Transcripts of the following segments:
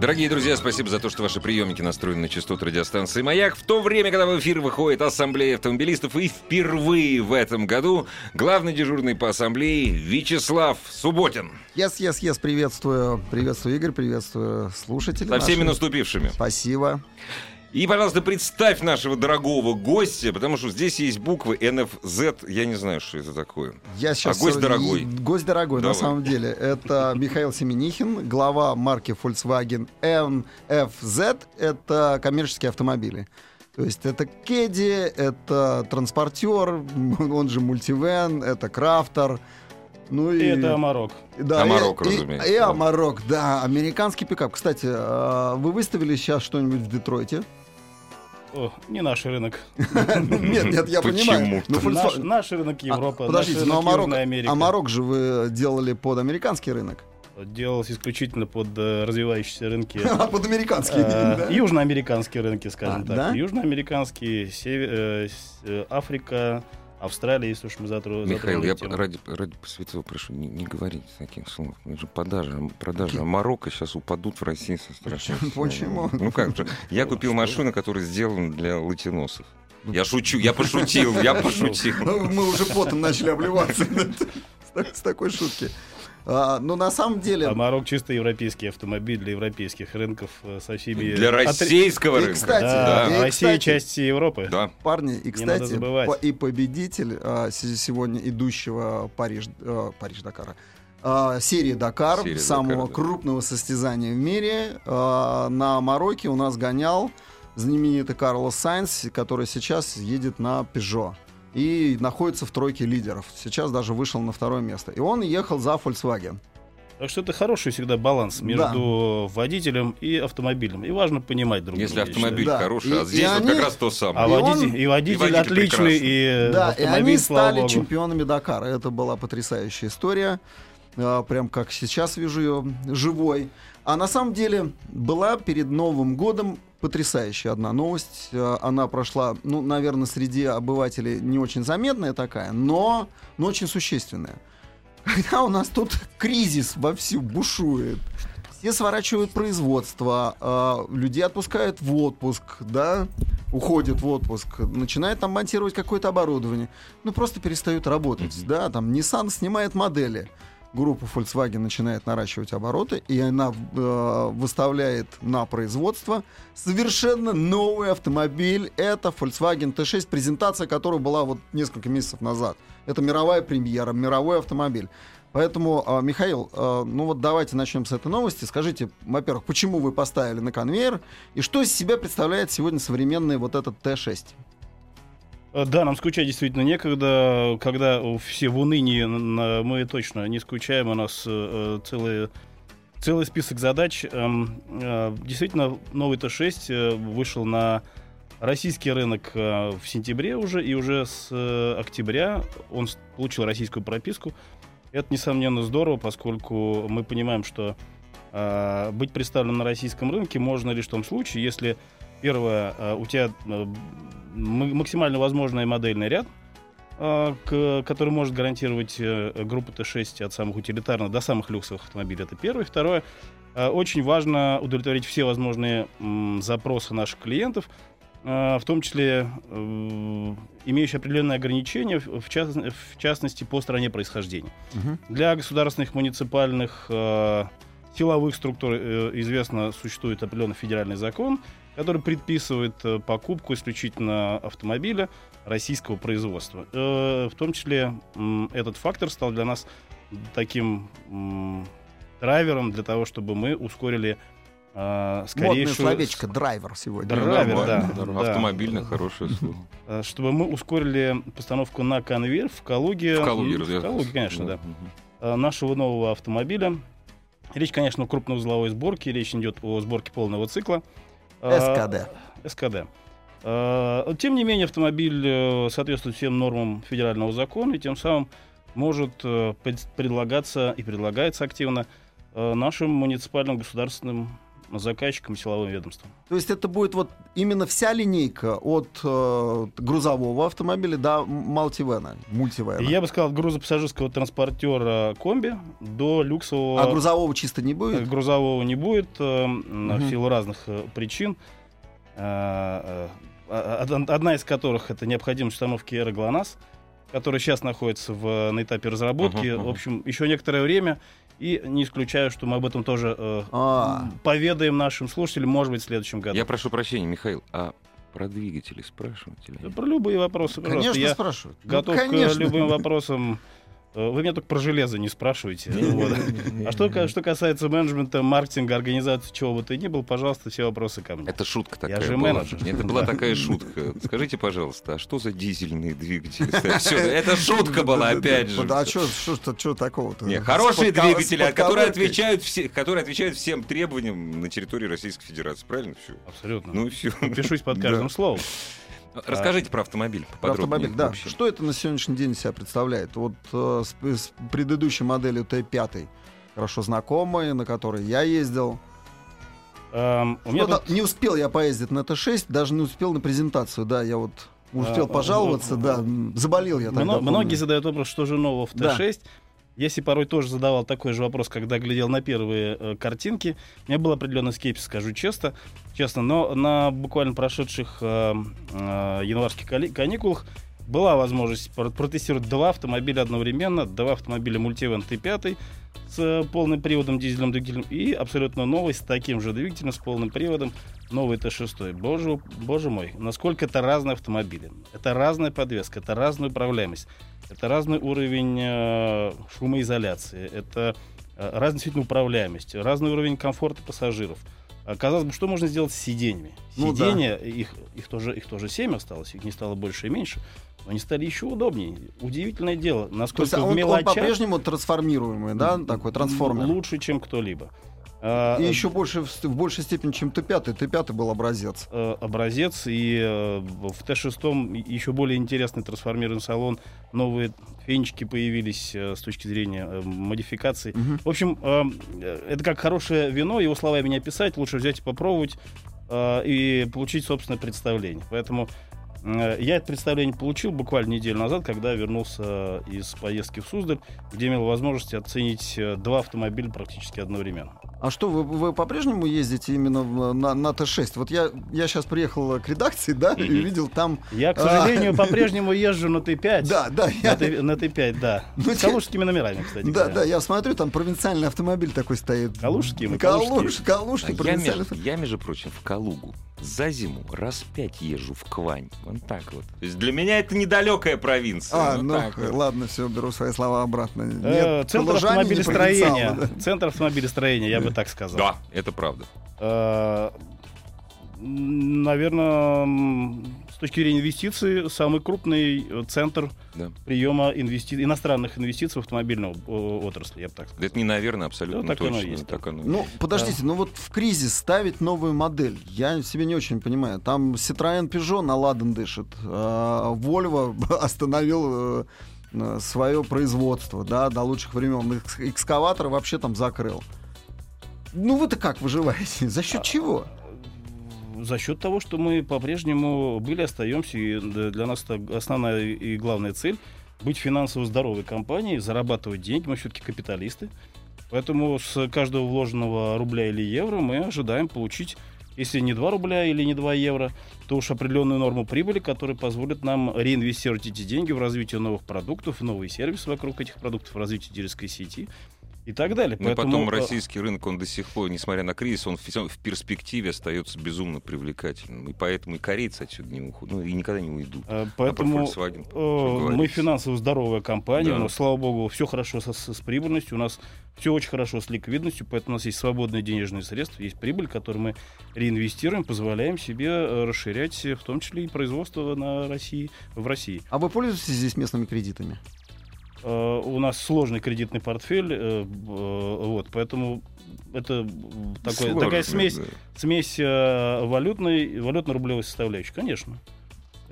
Дорогие друзья, спасибо за то, что ваши приемники настроены на частоту радиостанции «Маяк». В то время, когда в эфир выходит Ассамблея автомобилистов, и впервые в этом году главный дежурный по Ассамблее Вячеслав Субботин. Yes, yes, yes, приветствую. Приветствую, Игорь, приветствую слушателей. Со всеми наших. наступившими. Спасибо. И, пожалуйста, представь нашего дорогого гостя, потому что здесь есть буквы НФЗ. Я не знаю, что это такое. Я сейчас А гость дорогой. Гость дорогой, Давай. на самом деле. Это Михаил Семенихин, глава марки Volkswagen NFZ. Это коммерческие автомобили. То есть это Caddy, это Transporter, он же Multivan, это Crafter. Ну и, И это Amarok. Да, Amarok, и, и- разумеется, И, да. Amarok, да, американский пикап. Кстати, а, вы выставили сейчас что-нибудь в Детройте? О, не наш рынок. Нет, нет, я понимаю. Но Наш, рынок А, Европа, Подождите, но Amarok, Южная Америка. Amarok же вы делали под американский рынок. Делалось исключительно под э, развивающиеся рынки. А под американский, э, да? Южноамериканские рынки, скажем А, так. да? Южноамериканские, север- э, Африка, Австралия, если уж мы затро- Михаил, я тему. ради, ради святого прошу, не, не говорите таких слов. Это же продажи, продажи Марокко сейчас упадут в России со страшной Почему? Ну как же? Я купил машину, которая сделана для латиносов. Я шучу, я пошутил, я пошутил. Ну, Мы уже потом начали обливаться с такой шутки. А, Но на самом деле... Амарок чисто европейский автомобиль для европейских рынков э, со всеми... Для российского И, рынка. кстати, Да, и, Россия кстати, часть Европы. Да. Парни, и кстати, по- и победитель а, се- сегодня идущего Париж, э, Париж Дакара. а, серии Дакар, Серия самого Дакар, да. крупного состязания в мире. А, на Марокке у нас гонял знаменитый Карлос Сайнс, который сейчас едет на Peugeot и находится в тройке лидеров. Сейчас даже вышел на второе место. И он ехал за Volkswagen. Так что это хороший всегда баланс между водителем и автомобилем. И важно понимать друг Если друга. я автомобиль Да. хороший, И- а и здесь вот они- как раз то А И самое. водитель, он- и водитель, и водитель отличный, прекрасный. и Да, и они стали богу. чемпионами Дакара. Это была потрясающая история. А, Прям как сейчас вижу ее живой. А на самом деле была перед Новым годом потрясающая одна новость. А, Она прошла, ну, наверное, среди обывателей не очень заметная такая, но, но очень существенная. Когда у нас тут кризис вовсю бушует, все сворачивают производство, а, людей отпускают в отпуск, да, уходят в отпуск, начинают там монтировать какое-то оборудование, ну просто перестают работать, да, там Nissan снимает модели, группа Volkswagen начинает наращивать обороты, и она э, выставляет на производство совершенно новый автомобиль. Это Volkswagen T6, презентация которой была вот несколько месяцев назад. Это мировая премьера, мировой автомобиль. Поэтому, а, Михаил, а, ну вот давайте начнем с этой новости. Скажите, во-первых, почему вы поставили на конвейер и что из себя представляет сегодня современный вот этот Т6? Э, Да, нам скучать действительно некогда. Когда э, все в унынии, мы точно не скучаем. У нас э, целый, целый список задач. Эм, э, Действительно, новый Т6 э, вышел на российский рынок э, в сентябре уже, и уже с э, октября он получил российскую прописку. Это, несомненно, здорово, поскольку мы понимаем, что э, быть представленным на российском рынке можно лишь в том случае, если первое, э, у тебя э, максимально возможный модельный ряд, э, к- который может гарантировать группу Т6 от самых утилитарных до самых люксовых автомобилей. Это первое. Второе, очень важно удовлетворить все возможные запросы наших клиентов, в том числе имеющие определенные ограничения, в, част- в частности, по стране происхождения. Для государственных, муниципальных, силовых структур известно, существует определенный федеральный закон, который предписывает э, покупку исключительно автомобиля российского производства. Э, в том числе этот фактор стал для нас таким драйвером для того, чтобы мы ускорили э, Модное скорейшую... словечко драйвер сегодня. Драйвер, да, нормально. да. Автомобильное хорошее слово. э, чтобы мы ускорили постановку на конвейер в Калуге. В Калуге. В Калуге, конечно, да. Э, нашего нового автомобиля. Речь, конечно, о крупноузловой сборке. Речь идет о сборке полного цикла. Э, СКД. СКД. Э, Тем не менее, автомобиль э, соответствует всем нормам федерального закона, и тем самым может э, пред- предлагаться и предлагается активно э, нашим муниципальным государственным заказчикам, силовым ведомствам. То есть это будет вот именно вся линейка от э, грузового автомобиля до мультивена, мультивена. Я бы сказал, от грузопассажирского транспортера комби до люксового... А грузового чисто не будет? Грузового не будет э, Мгм. в силу разных э, причин. Э, э, а- од- Одна из которых это необходимость установки эры ГЛОНАСС, который сейчас находится в, на этапе разработки. Мгм. В общем, еще некоторое время. И не исключаю, что мы об этом тоже э, А. поведаем нашим слушателям, может быть, в следующем году. Я прошу прощения, Михаил, а про двигатели спрашиваете? или Да нет? Про любые вопросы, пожалуйста. Конечно, Я спрашивают. Ну, готов конечно. к любым вопросам. Э, Вы меня только про железо не спрашиваете. Вот. А что, ка- что касается менеджмента, маркетинга, организации, чего бы то ни было, пожалуйста, все вопросы ко мне. Это шутка такая же была. менеджер. Это была такая шутка. Скажите, пожалуйста, а что за дизельные двигатели? Это шутка была, опять же. Да, а что что такого-то? Не, хорошие двигатели, которые отвечают, все, которые отвечают всем требованиям на территории Российской Федерации. Правильно все? Абсолютно. Ну и все. Пишусь под каждым словом. Расскажите про автомобиль Про автомобиль, да. вообще. Что это на сегодняшний день из себя представляет? Вот э, с, с предыдущей моделью Т5, хорошо знакомой, на которой я ездил. Эм, У меня тут- Не успел я поездить на Т6, даже не успел на презентацию, да, я вот успел А, пожаловаться, ну, да, заболел я тогда. мно- помню. Многие задают вопрос, что же нового в Да. Т6. Я себе порой тоже задавал такой же вопрос, когда глядел на первые э, картинки. У меня был определенный скепсис, скажу честно. честно но на буквально прошедших э, э, январских каникулах была возможность пр- протестировать два автомобиля одновременно. Два автомобиля Multivan T5 с полным приводом дизельным двигателем и абсолютно новый с таким же двигателем, с полным приводом, новый Т6. Боже, боже мой, насколько это разные автомобили. Это разная подвеска, это разная управляемость, это разный уровень э, шумоизоляции, это э, разная действительно управляемость, разный уровень комфорта пассажиров. А, Казалось бы, что можно сделать с сиденьями? Ну да. Сиденья, их, их, тоже, их тоже 7 осталось, их не стало больше и меньше, но они стали еще удобнее. Удивительное дело, То есть насколько он, в он мелочах по-прежнему трансформируемый, да, такой трансформер. лучше, чем кто-либо. А, И еще больше, в, в большей степени, чем Т5. Т5 был образец. э, образец, и э, в Т6 еще более интересный трансформированный салон, новые фенечки появились э, с точки зрения модификаций. Мгм. В общем, это как хорошее вино, его словами не описать, лучше взять и попробовать и получить собственное представление. Поэтому я это представление получил буквально неделю назад, когда вернулся из поездки в Суздаль, где имел возможность оценить э, два автомобиля практически одновременно. А что, вы, вы по-прежнему ездите именно на, на Т6? Вот я, я сейчас приехал к редакции, да, и видел там... Я, к А. сожалению, по-прежнему езжу на Т5. Да, да, На, я, Т- на Т5, да. Ну, С калужскими номерами, кстати. да, говоря. да, я смотрю, там провинциальный автомобиль такой стоит. Калужский мы, Калуж, калужские. Калужский, А я, провинциальный между, автомобиль. я, между прочим, в Калугу за зиму раз пять езжу в Квань. Вот так вот. То есть для меня это недалекая провинция. А, Ну, ну, так вот. ладно, все, беру свои слова обратно. Э, Нет, Центр автомобилестроения. да. Центр автомобилестроения, я бы так сказал. Да, это правда. Э, Наверное, с точки зрения инвестиций, самый крупный э, центр Да. приема инвести... иностранных инвестиций в автомобильную отрасль, я бы так сказал. Да Это не наверное, абсолютно Ну, так оно точно. и есть, так оно Ну, есть. подождите, ну вот в кризис ставить новую модель, я себе не очень понимаю. Там Citroёn Peugeot на ладан дышит, а Volvo остановил свое производство, да, до лучших времен. Экс- Экскаватор вообще там закрыл. Ну вы-то как выживаете? За А, счет чего? За счет того, что мы по-прежнему были, остаемся, и для нас это основная и главная цель быть финансово здоровой компанией, зарабатывать деньги, мы все-таки капиталисты. Поэтому с каждого вложенного рубля или евро мы ожидаем получить, если не 2 рубля или не 2 евро, то уж определенную норму прибыли, которая позволит нам реинвестировать эти деньги в развитие новых продуктов, новые сервисы вокруг этих продуктов, в развитие дилерской сети и так далее. Ну и потом э, российский рынок, он до сих пор, несмотря на кризис, он в, перспективе остается безумно привлекательным. И поэтому и корейцы отсюда не уходят, ну и никогда не уйдут. э, А про Поэтому Volkswagen, Э, Мы финансово здоровая компания, Да. но, слава богу, все хорошо со- с, с прибыльностью, у нас все очень хорошо с ликвидностью, поэтому у нас есть свободные денежные средства, есть прибыль, которую мы реинвестируем, позволяем себе расширять, в том числе и производство на России, в России. А вы пользуетесь здесь местными кредитами? Э, У нас сложный кредитный портфель, э, э, вот, поэтому это такой, такая Сложно, смесь, да. смесь валютной, валютно-рублевой составляющей, конечно.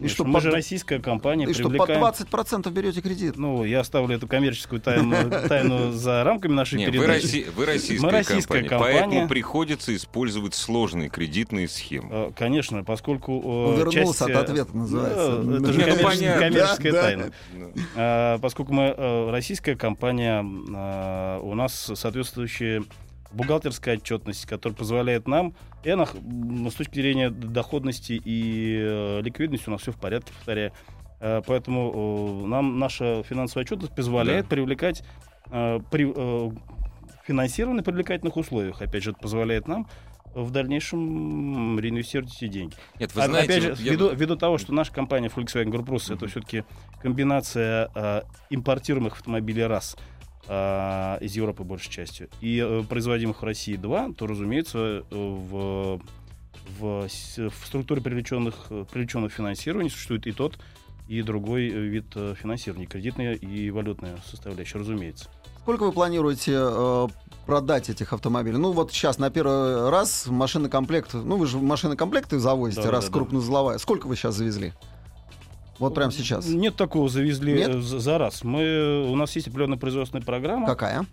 И что, мы под- же российская компания, И что, под привлекаем... 20% берете кредит? Ну, я оставлю эту коммерческую тайну, тайну за рамками нашей Не, вы, передачи. Росси- вы российская, Мы российская компания, компания. поэтому приходится использовать сложные кредитные схемы. Э, Конечно, поскольку э, Увернулся часть, от э, ответа, называется. ну, это же ну, коммерческая, понятно. коммерческая Да, да. тайна. А, Поскольку мы российская компания, у нас соответствующая бухгалтерская отчетность, которая позволяет нам, и она, с точки зрения доходности и э, ликвидности у нас все в порядке, повторяю. Э, Поэтому э, нам наша финансовая отчетность позволяет Да. привлекать э, при, э, финансирование на привлекательных условиях. Опять же, это позволяет нам в дальнейшем реинвестировать эти деньги. Нет, вы А- знаете, Опять же, вот я- ввиду, ввиду того, что наша компания Volkswagen Group Rus это Мгм. все-таки комбинация а, импортируемых автомобилей раз а, из Европы большей частью и э, производимых в России два, то, разумеется, э, в, в, в структуре привлеченных, э, привлеченных финансирований существует и тот, и другой э, вид э, финансирования, кредитная и валютная составляющая, разумеется. Сколько вы планируете э, продать этих автомобилей? Ну вот сейчас на первый раз машинокомплект, ну вы же машинокомплекты завозите, Да, раз да, да. крупнозловая. Сколько вы сейчас завезли? Вот прямо сейчас. Нет такого, завезли Нет? э, за, за раз. Мы, у нас есть определенная производственная программа. Какая?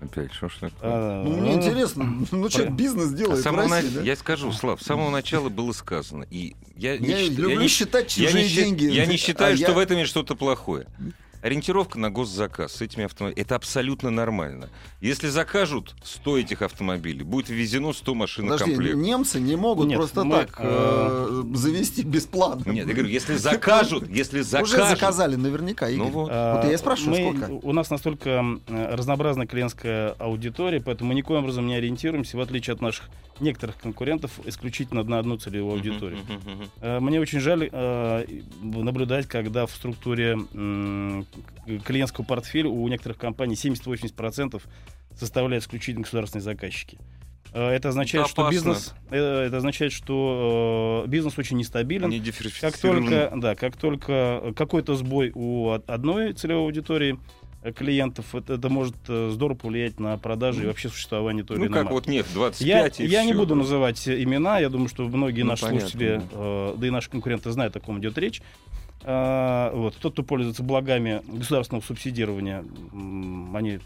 Опять, что ж такое? А, Ну, мне интересно. Ну, человек про- бизнес А делает с в России, на- да? Я скажу, Слав, с самого начала было сказано. И я, не Я счит- люблю не- считать я чужие не счит- деньги. Я не считаю, А что я- в этом есть что-то плохое. Ориентировка на госзаказ с этими автомобилями. Это абсолютно нормально. Если закажут 100 этих автомобилей, будет ввезено 100 машин Подожди, комплект. немцы не могут Нет, просто мы, так э, завести бесплатно. Нет, я говорю, если закажут, если Уже закажут... заказали наверняка, Игорь. Ну вот. А, Вот я и спрашиваю, мы- сколько? У нас настолько разнообразная клиентская аудитория, поэтому мы никоим образом не ориентируемся, в отличие от наших некоторых конкурентов, исключительно на одну целевую аудиторию. Э, Мне очень жаль э, наблюдать, когда в структуре клиентского портфеля у некоторых компаний 70-80% составляют исключительно государственные заказчики. Э, Это означает, Это что опасно. бизнес, э, это означает, что э, бизнес очень нестабилен. Не Как только, да, как только какой-то сбой у од- одной целевой аудитории клиентов, это, это может здорово повлиять на продажи и вообще существование той Ну или иной как марки. вот нефть 25 Я, и я не всё. буду называть имена, я думаю, что многие Ну, наши понятно, слушатели, э, да и наши конкуренты знают, о ком идет речь. А, вот. Тот, кто пользуется благами государственного субсидирования, они э,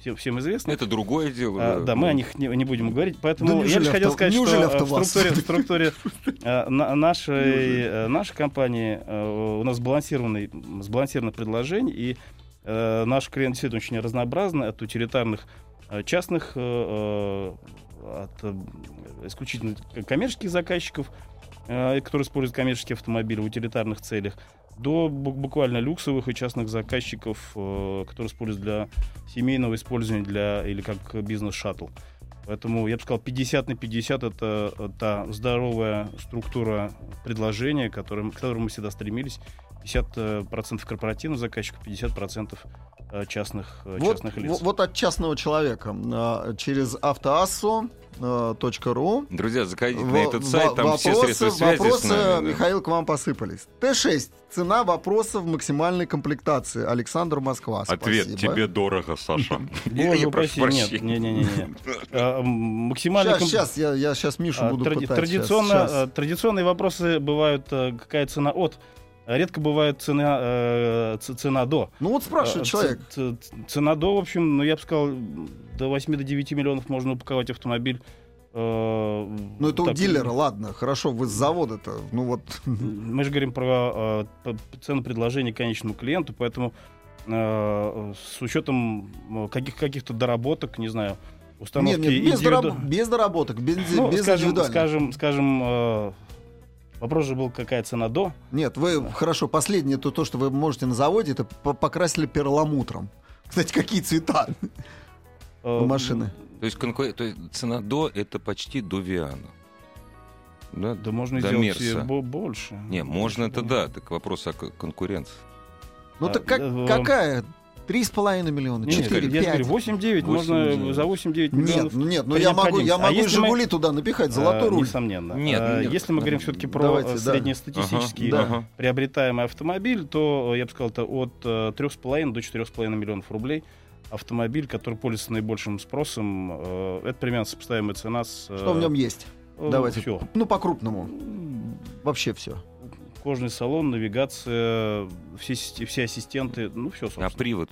все- всем известны. Это другое дело. А, да, мы о них не, не будем говорить. Поэтому Да я лишь хотел авто- сказать, что неужели э, в АвтоВАЗ? структуре, в структуре э, на- нашей, э, нашей компании э, у нас сбалансированный, сбалансированное предложение, и э, наши клиенты действительно очень разнообразны, от утилитарных э, частных, э, э, от э, исключительно коммерческих заказчиков, э, которые используют коммерческие автомобили в утилитарных целях, до бу- буквально люксовых и частных заказчиков, э, которые используют для семейного использования для, или как бизнес-шаттл. Поэтому я бы сказал, 50 на 50 это э, та здоровая структура предложения, к которым, к которому мы всегда стремились. 50% процентов корпоративных заказчиков, 50% э, частных, э, Вот, частных лиц. вот- от частного человека через автоассо.ру Друзья, заходите на Во- этот сайт, там все вопросы, средства связи вопросы, с нами. да. Михаил, к вам посыпались. Т6. Цена вопросов максимальной комплектации. Александр Москва. Ответ Спасибо. тебе дорого, Саша. Боже упаси, прошу нет, не, не, не. А, Сейчас, я, я сейчас Мишу А, буду пытать. э, традиционные вопросы бывают, э, какая цена от. Редко бывает цена, э, цена до. Ну вот спрашивает А, человек. ц- ц- Цена до, в общем, ну я бы сказал, до 8 до 9 миллионов можно упаковать автомобиль. э, Ну это у так, дилера, ладно, хорошо, вы с завода-то, ну вот. Мы же говорим про э, цену предложения конечному клиенту, поэтому э, с учетом э, каких- каких-то доработок, не знаю, установки Нет, нет, без, индивиду- дораб- без доработок, без, Ну, без скажем, индивидуальных. скажем, скажем, э, вопрос же был, какая цена до. Нет, вы, хорошо, последнее, то, то, что вы можете на заводе, это по- покрасили перламутром. Кстати, какие цвета Э, у машины? То есть, конку- то есть цена до это почти до Виана. Да? Да можно До сделать Мерса. бо- больше. Не, можно это да, так вопрос о конкуренции. Ну А, так как- какая? Три с половиной миллиона, нет, четыре, я же говорю, пять. 8-9, можно 8-9. за 8-9 Нет, миллионов. ну нет, ну при я могу, я необходимости. А могу если мы- Жигули туда напихать, золотой А, руль. Несомненно. Нет, А, нет. Если мы говорим все-таки про Давайте, э, да. среднестатистический Да. Ага. приобретаемый автомобиль, то э, я бы сказал, это от э, 3,5 до 4,5 миллионов рублей. Автомобиль, который пользуется наибольшим спросом, э, это примерно сопоставимая цена с... э, Что в нем есть? Э, Давайте. Всё. Ну, по-крупному. Вообще все. Кожный салон, навигация, все, все ассистенты, ну все, А собственно. привод?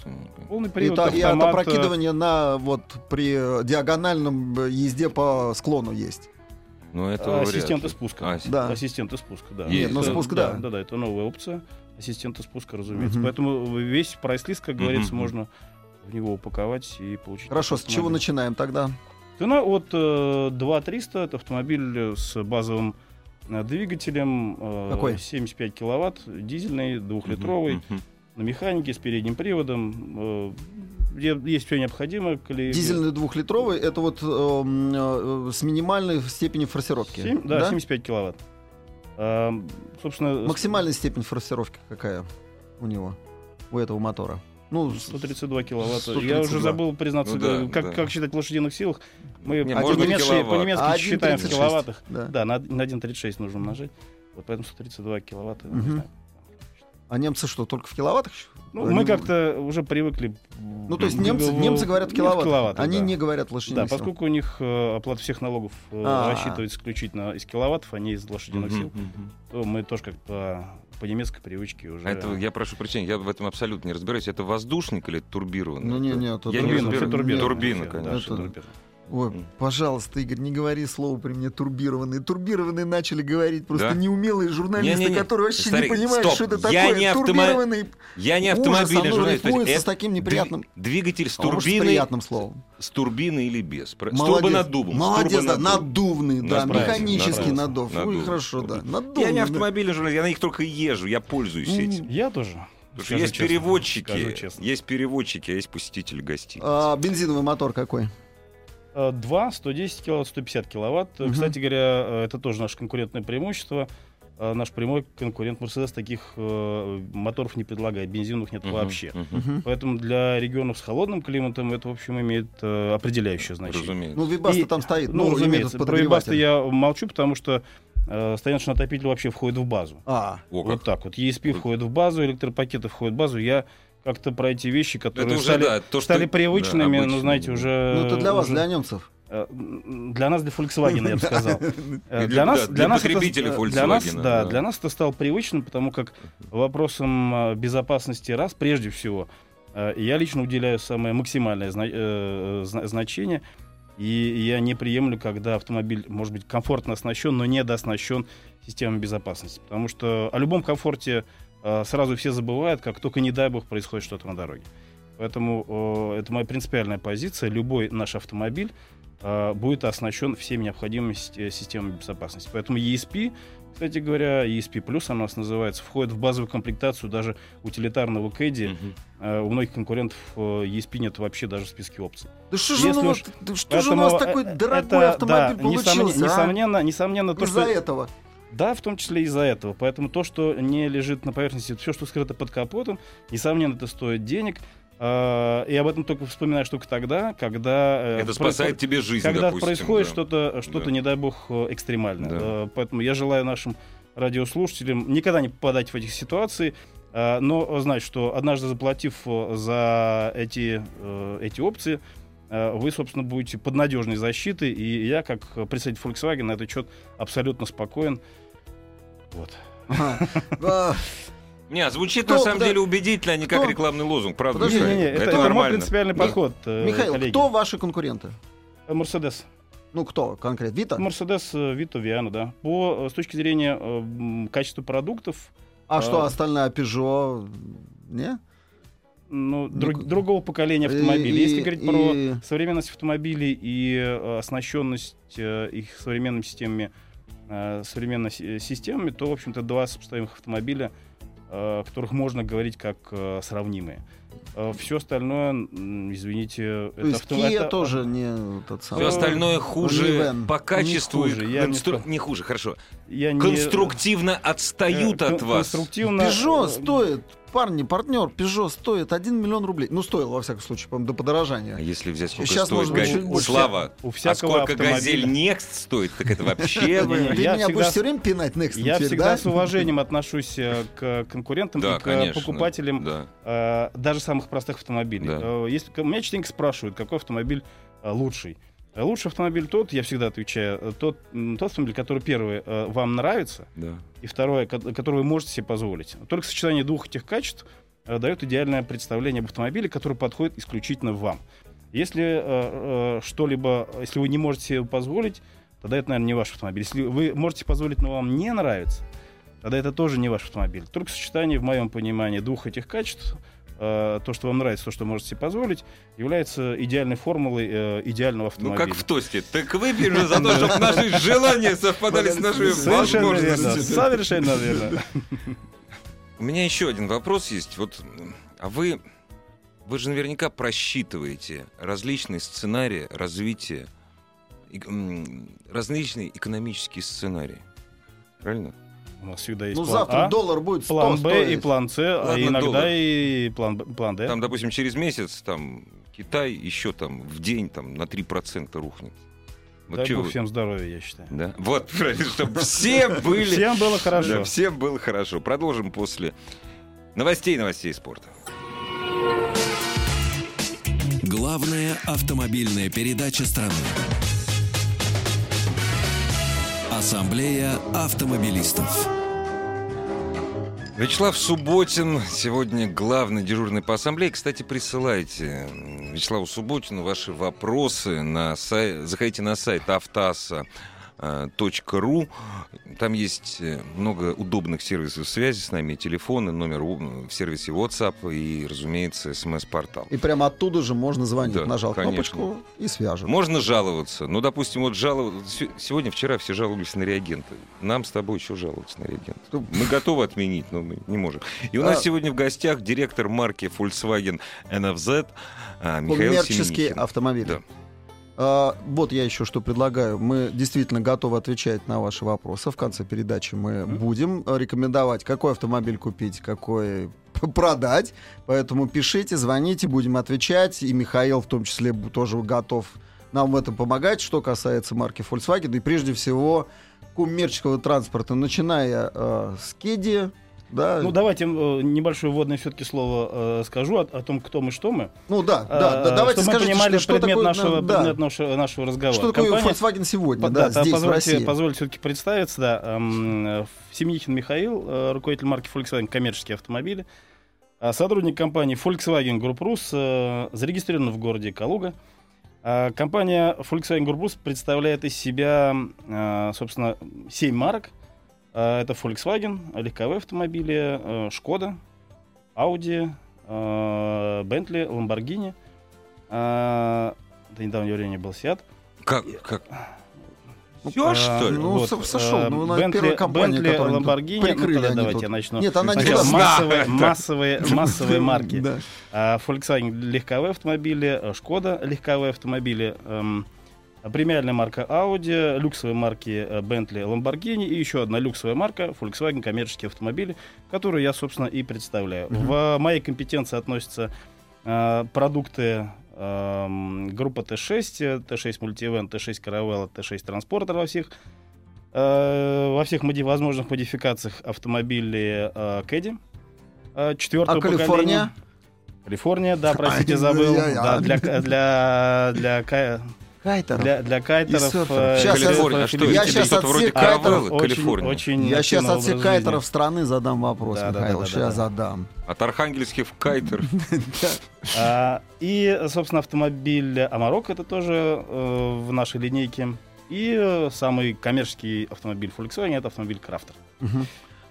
Полный И, привод, и автомат, э, опрокидывания на вот при диагональном езде по склону есть. Ну, это а, вряд Ассистенты спуска. А, Да. Ассистенты спуска, да. Есть, Нет, ну, Это- спуск, да. Да, да, это новая опция. Ассистенты спуска, разумеется. Мгм. Поэтому весь прайс-лист, как говорится, Мгм. можно в него упаковать и получить. Хорошо, с чего начинаем тогда? Цена от э, 2300, это автомобиль с базовым двигателем, э, Какой? 75 киловатт, дизельный, двухлитровый, Мгм. на механике с передним приводом. э, есть все необходимое. коли- Дизельный двухлитровый это вот эм, э, с минимальной степенью форсировки. Семь- да, 75 киловатт. А, собственно, Максимальная степень форсировки какая у него, у этого мотора? Ну, с- 132 киловатта. 132. Я уже забыл признаться, Ну да, как, да. как считать в лошадиных силах. Мы Не, по- по-немецки, по-немецки А считаем в 1,36. киловаттах. да. Да, на, на 1.36 нужно умножать. Вот поэтому 132 киловатта. не Мгм. знаю. А немцы что, только в киловаттах? Ну, Они- мы как-то уже привыкли. Ну, то есть немцы, в- немцы говорят не в киловатт. киловаттах, Они да. не говорят лошадиных Да, сил. поскольку у них э, оплата всех налогов э, А. рассчитывается исключительно из киловаттов, а не из лошадиных сил, то мы тоже как по, немецкой привычке уже... Это, я прошу прощения, я в этом абсолютно не разбираюсь. Это воздушник или турбированный? Ну, не, не, это Я не турбина, разбираюсь. турбина. Конечно. Это- турбина. Ой, пожалуйста, Игорь, не говори слово при мне турбированные. Турбированные начали говорить просто Да? неумелые журналисты, Не-не-не. которые вообще Старик, не понимают, стоп. что это Я такое. не автомо- Турбированный Я не автомобильный журналист. То есть рифмуется с это таким неприятным... дви- Двигатель с А может, с турбиной, приятным словом. с турбиной или без? Про- С Молодец. турбонаддувом. с Молодец, да, турбонаддувом. надувный, да, механический надув. Ой, надувный. хорошо, да. Я Надувный, не автомобильный журналист, я на них только езжу, я пользуюсь этим. Я тоже. Потому что есть честно, переводчики, есть переводчики, а есть посетители гостиницы. А, бензиновый мотор какой? Э, 2, 110 киловатт, 150 киловатт. Мгм. Кстати говоря, э, это тоже наше конкурентное преимущество. Э, Наш прямой конкурент Mercedes таких э, моторов не предлагает, бензиновых нет Мгм, вообще. Мгм. Поэтому для регионов с холодным климатом это, в общем, имеет э, определяющее значение. Разумеется. Ну, Вибаста И- там стоит. Ну, имеет разумеется, про. Webasto я молчу, потому что э, стояночный отопитель вообще входит в базу. А. Вот так вот. ESP входит в базу, электропакеты входят в базу. Я как-то про эти вещи, которые Это уже, стали, да, то, что- стали привычными, да, ну, знаете, уже... ну это для вас, уже- для немцев. Э, Для нас, для Volkswagen, я бы сказал. Э, И для- да, для нас это- потребителей э, для нас, Volkswagen, да, для нас это стало привычным, потому как вопросам э, безопасности раз, прежде всего, я лично уделяю самое максимальное зна- зна- значение, и я не приемлю, когда автомобиль может быть комфортно оснащен, но недооснащен системой безопасности, потому что о любом комфорте сразу все забывают, как только, не дай бог, происходит что-то на дороге. Поэтому э, это моя принципиальная позиция. Любой наш автомобиль э, будет оснащен всеми необходимыми си- э, системами безопасности. Поэтому ESP, кстати говоря, ESP Plus она у нас называется, входит в базовую комплектацию даже утилитарного Кэдди. Мгм. Э, у многих конкурентов э, ESP нет вообще даже в списке опций. Да что же, ну, уж- что же у нас Поэтому, такой э, дорогой это, автомобиль да, получился, несомне- а? Несомненно, несомненно, то, Из-за что... этого. Да, в том числе из-за этого. Поэтому то, что не лежит на поверхности, все, что скрыто под капотом, несомненно, это стоит денег. А, И об этом только вспоминаешь только тогда, когда... э, Это происход- спасает тебе жизнь, Когда допустим, происходит да. что-то, что-то, Да. не дай бог, э, экстремальное. Да. Э, Поэтому я желаю нашим радиослушателям никогда не попадать в эти ситуации, но знать, что однажды заплатив за эти, эти опции, вы, собственно, будете под надежной защитой, и я, как представитель Volkswagen, на этот счет абсолютно спокоен. Вот. А, Не, звучит Кто- на самом да, деле убедительно, а не как кто- рекламный лозунг, правда? Подожди, Михаил? Не-не-не, это, это это мой нормально. принципиальный Ми- подход, э, Михаил, коллеги. кто ваши конкуренты? Мерседес. Ну, кто конкретно? Вита? Мерседес, э, Вито, Виана, да. По, э, с точки зрения э, качества продуктов, А что, а- остальная Peugeot? Не? Ну, Ну, друг- к- другого поколения И- автомобилей. Если говорить и- про современность автомобилей и э, оснащенность э, их современными системами, э, современными си- системами, то, в общем-то, два сопоставимых автомобиля, э, которых можно говорить как э, сравнимые. Все остальное, извините, То есть авто- Kia это- тоже не тот Все самый. остальное хуже Minivэн. по качеству. и хуже, я не констру- скажу. Не хуже, хорошо. я не- Конструктивно отстают э, от кон- вас. Конструктивно. Peugeot э, стоит, парни, партнер, Peugeot стоит 1 миллион рублей. Ну, стоил, во всяком случае, по-моему, до А подорожания. если взять, сколько Сейчас, стоит может быть, больше. Слава, У а всякого сколько автомобиля. газель Next стоит, так это вообще... Ты меня будешь все время пинать Next Я всегда да? с уважением отношусь э, к конкурентам и к конечно. покупателям э, даже самых простых автомобилей. Э, Если, у меня частенько спрашивают, какой автомобиль э, лучший. Э, Лучший автомобиль тот, я всегда отвечаю, э, тот, тот автомобиль, который первый э, вам нравится, Да. И второе, ко- который вы можете себе позволить. Только сочетание двух этих качеств э, дает идеальное представление об автомобиле, который подходит исключительно вам. Если э, э, что-либо, если вы не можете себе позволить, тогда это, наверное, не ваш автомобиль. Если вы можете позволить, но вам не нравится, тогда это тоже не ваш автомобиль. Только сочетание, в моем понимании, двух этих качеств, э, то, что вам нравится, то, что можете себе позволить, является идеальной формулой э, идеального Ну, автомобиля. как в тосте. Так же за то, чтобы наши желания совпадали с нашими возможностями. Совершенно верно. У меня еще один вопрос есть. Вот, а вы, вы же наверняка просчитываете различные сценарии развития, м, различные экономические сценарии. Правильно? У нас всегда есть Ну, план завтра А, доллар будет 100 план Б и план С, а иногда доллар. и план, план Д. Там, допустим, через месяц там Китай еще там в день там на 3% рухнет. Вот Дай бог всем здоровья, я считаю. Да? Вот, чтобы все были... Всем было хорошо. Да, всем было хорошо. Продолжим после новостей, новостей спорта. Главная автомобильная передача страны. Ассамблея автомобилистов. Вячеслав Субботин сегодня главный дежурный по ассамблее. Кстати, присылайте Вячеславу Субботину ваши вопросы на сайт. Заходите на сайт автаса э, .ру. Там есть э, много удобных сервисов связи с нами, телефоны, номер в сервисе WhatsApp и, разумеется, смс-портал. И прямо оттуда же можно звонить. Да, Нажал конечно. кнопочку и свяжем. Можно жаловаться. Ну, допустим, вот жаловаться. Сегодня, вчера все жаловались на реагенты. Нам с тобой еще жаловаться на реагенты. Ну, Мы готовы отменить, но мы не можем. И у нас А- сегодня в гостях директор марки Volkswagen NFZ а, Михаил Коммерческие Семенихин. автомобили. Да. А, вот я еще что предлагаю. Мы действительно готовы отвечать на ваши вопросы. В конце передачи мы будем э, рекомендовать, какой автомобиль купить, какой продать. Поэтому пишите, звоните, будем отвечать. И Михаил в том числе тоже готов нам в этом помогать, что касается марки Volkswagen. И прежде всего коммерческого транспорта, начиная э, с Кеди, да, Ну, давайте э, небольшое вводное все-таки слово э, скажу о, о том, кто мы, что мы. Ну да, да, Э, да, давайте чтобы мы скажите, понимали что, что предмет, такое, нашего, да, предмет нашего, нашего разговора. что такое Компания- Volkswagen сегодня, да, да, здесь, позвольте, позвольте все-таки представиться, да. эм, Семенихин Михаил, руководитель марки Volkswagen коммерческие автомобили, сотрудник компании Volkswagen Group Rus, э, зарегистрирован в городе Калуга. Компания Volkswagen Group Rus представляет из себя, собственно, 7 марок. Э, Это Volkswagen, легковые автомобили, э, Шкода, Audi, э, Bentley, Lamborghini. э, До недавнего времени был Seat. Как? как? Ну, Всё, А, что ли? Ну, вот, со- сошел. э, Ну, Bentley- первая компания, Lamborghini, прикрыли ну, тогда давайте тут. я начну. Нет, она не Сначала массовые, Да. массовые, массовые марки. Да. А, Volkswagen легковые автомобили, э, Шкода легковые автомобили, эм, премиальная марка Audi, люксовые марки э, Bentley, Lamborghini и еще одна люксовая марка Volkswagen коммерческие автомобили, которую я, собственно, и представляю. В моей компетенции относятся э, продукты эм, группа Т6, Т6 Multivan, Т6 Caravella, Т6 Транспортер во всех э, во всех моди- возможных модификациях автомобили э, Кэдди э, четвертого А Калифорния? поколения. Калифорния, да, простите, Ай, забыл. Да, для, для, для, ка- Кайтер. для, для кайтеров. э, я- Калифорния, а что я Что-то от вроде всех кайтеров очень- Калифорния. очень Я сейчас от всех кайтеров жизни. страны задам вопрос, Да, да, Михаил. да, да, сейчас да. задам. От архангельских в Кайтер. А, И, собственно, автомобиль Амарок это тоже э, в нашей линейке. И э, самый коммерческий автомобиль Volkswagen это автомобиль Крафтер.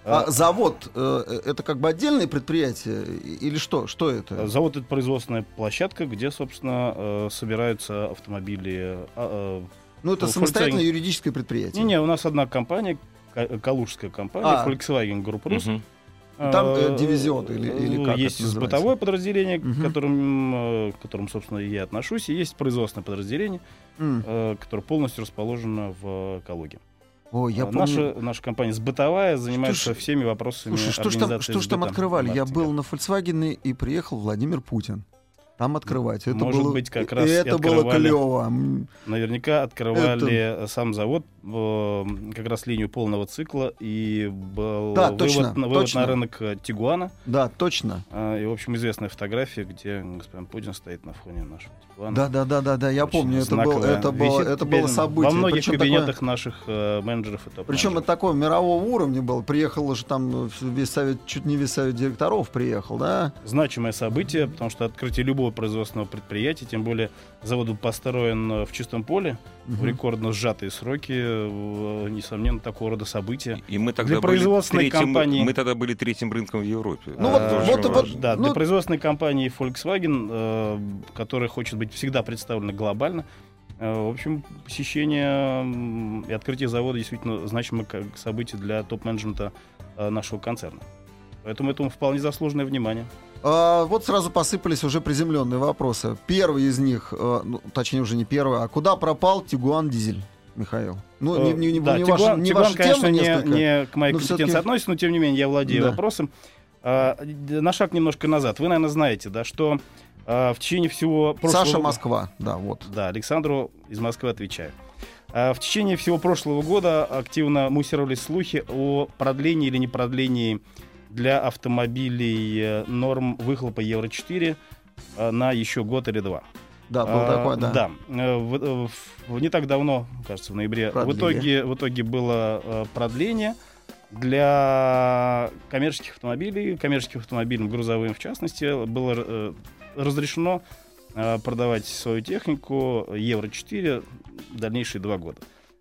А, А завод э, это как бы отдельное предприятие или что? Что это? Завод это производственная площадка, где, собственно, э, собираются автомобили. а, э, Ну это самостоятельное Volkswagen- юридическое предприятие. Не-не, у нас одна компания, ка- калужская компания, А. Volkswagen Group Rus. Мгм. Там, э, Э, дивизион или- или ну, как Есть это бытовое подразделение, Мгм. к которым, э, к которому, собственно, и я отношусь, и есть производственное подразделение, М. э, которое полностью расположено в Калуге. Ой, я Э, помню. наша, наша компания сбытовая занимается ж- всеми вопросами Слушай, что ж там, что ж там открывали? Я был на Volkswagen и приехал Владимир Путин. там открывать. Это Может было, быть, как раз и это было открывали. клево. М, Наверняка открывали сам завод э, как раз линию полного цикла и был Да, вывод, точно, на, вывод точно. на рынок э, Тигуана. Да, точно. А, И, в общем, известная фотография, где господин Путин стоит на фоне нашего Да, да, да, да, да. Я помню, это, был, это, было, это было событие. Во многих Причем такое- кабинетах наших э, менеджеров и топ Причем это такое мирового уровня было. Приехал же там э, весь совет, чуть не весь совет директоров приехал, да? значимое событие, потому что открытие любого производственного предприятия, тем более завод был построен э, в чистом поле, в Мгм. рекордно сжатые сроки, э, несомненно, такого рода события. И мы тогда Для были производственной третьим, компании- Мы тогда были третьим рынком в Европе. Ну вот- Это А, вот- вот-. Да, Ну- для производственной компании Volkswagen, э, которая хочет быть всегда представлена глобально, э, в общем, посещение и открытие завода действительно значимое как событие для топ-менеджмента э, нашего концерна. Поэтому этому вполне заслуженное внимание. А, вот сразу посыпались уже приземленные вопросы. Первый из них, э, ну, точнее уже не первый, а куда пропал Тигуан Дизель, Михаил? Ну, не, не, не, да, не Тигуан, ваша, не Тигуан, ваша конечно, тема не, несколько. не к моей компетенции относится, но тем не менее я владею Да. вопросом. А, на шаг немножко назад. Вы, наверное, знаете, да, что в течение всего прошлого... Саша Москва, да, вот. Да, Александру из Москвы отвечаю. А, В течение всего прошлого года активно муссировались слухи о продлении или не продлении для автомобилей э, норм выхлопа Евро-4 э, на еще год или два. Да, был А, такой, да. Э, в- в- не так давно, кажется, в ноябре, в итоге, в итоге было продление для коммерческих автомобилей, коммерческих автомобилей, грузовым в частности, было разрешено э, продавать свою технику Евро-4 дальнейшие два года.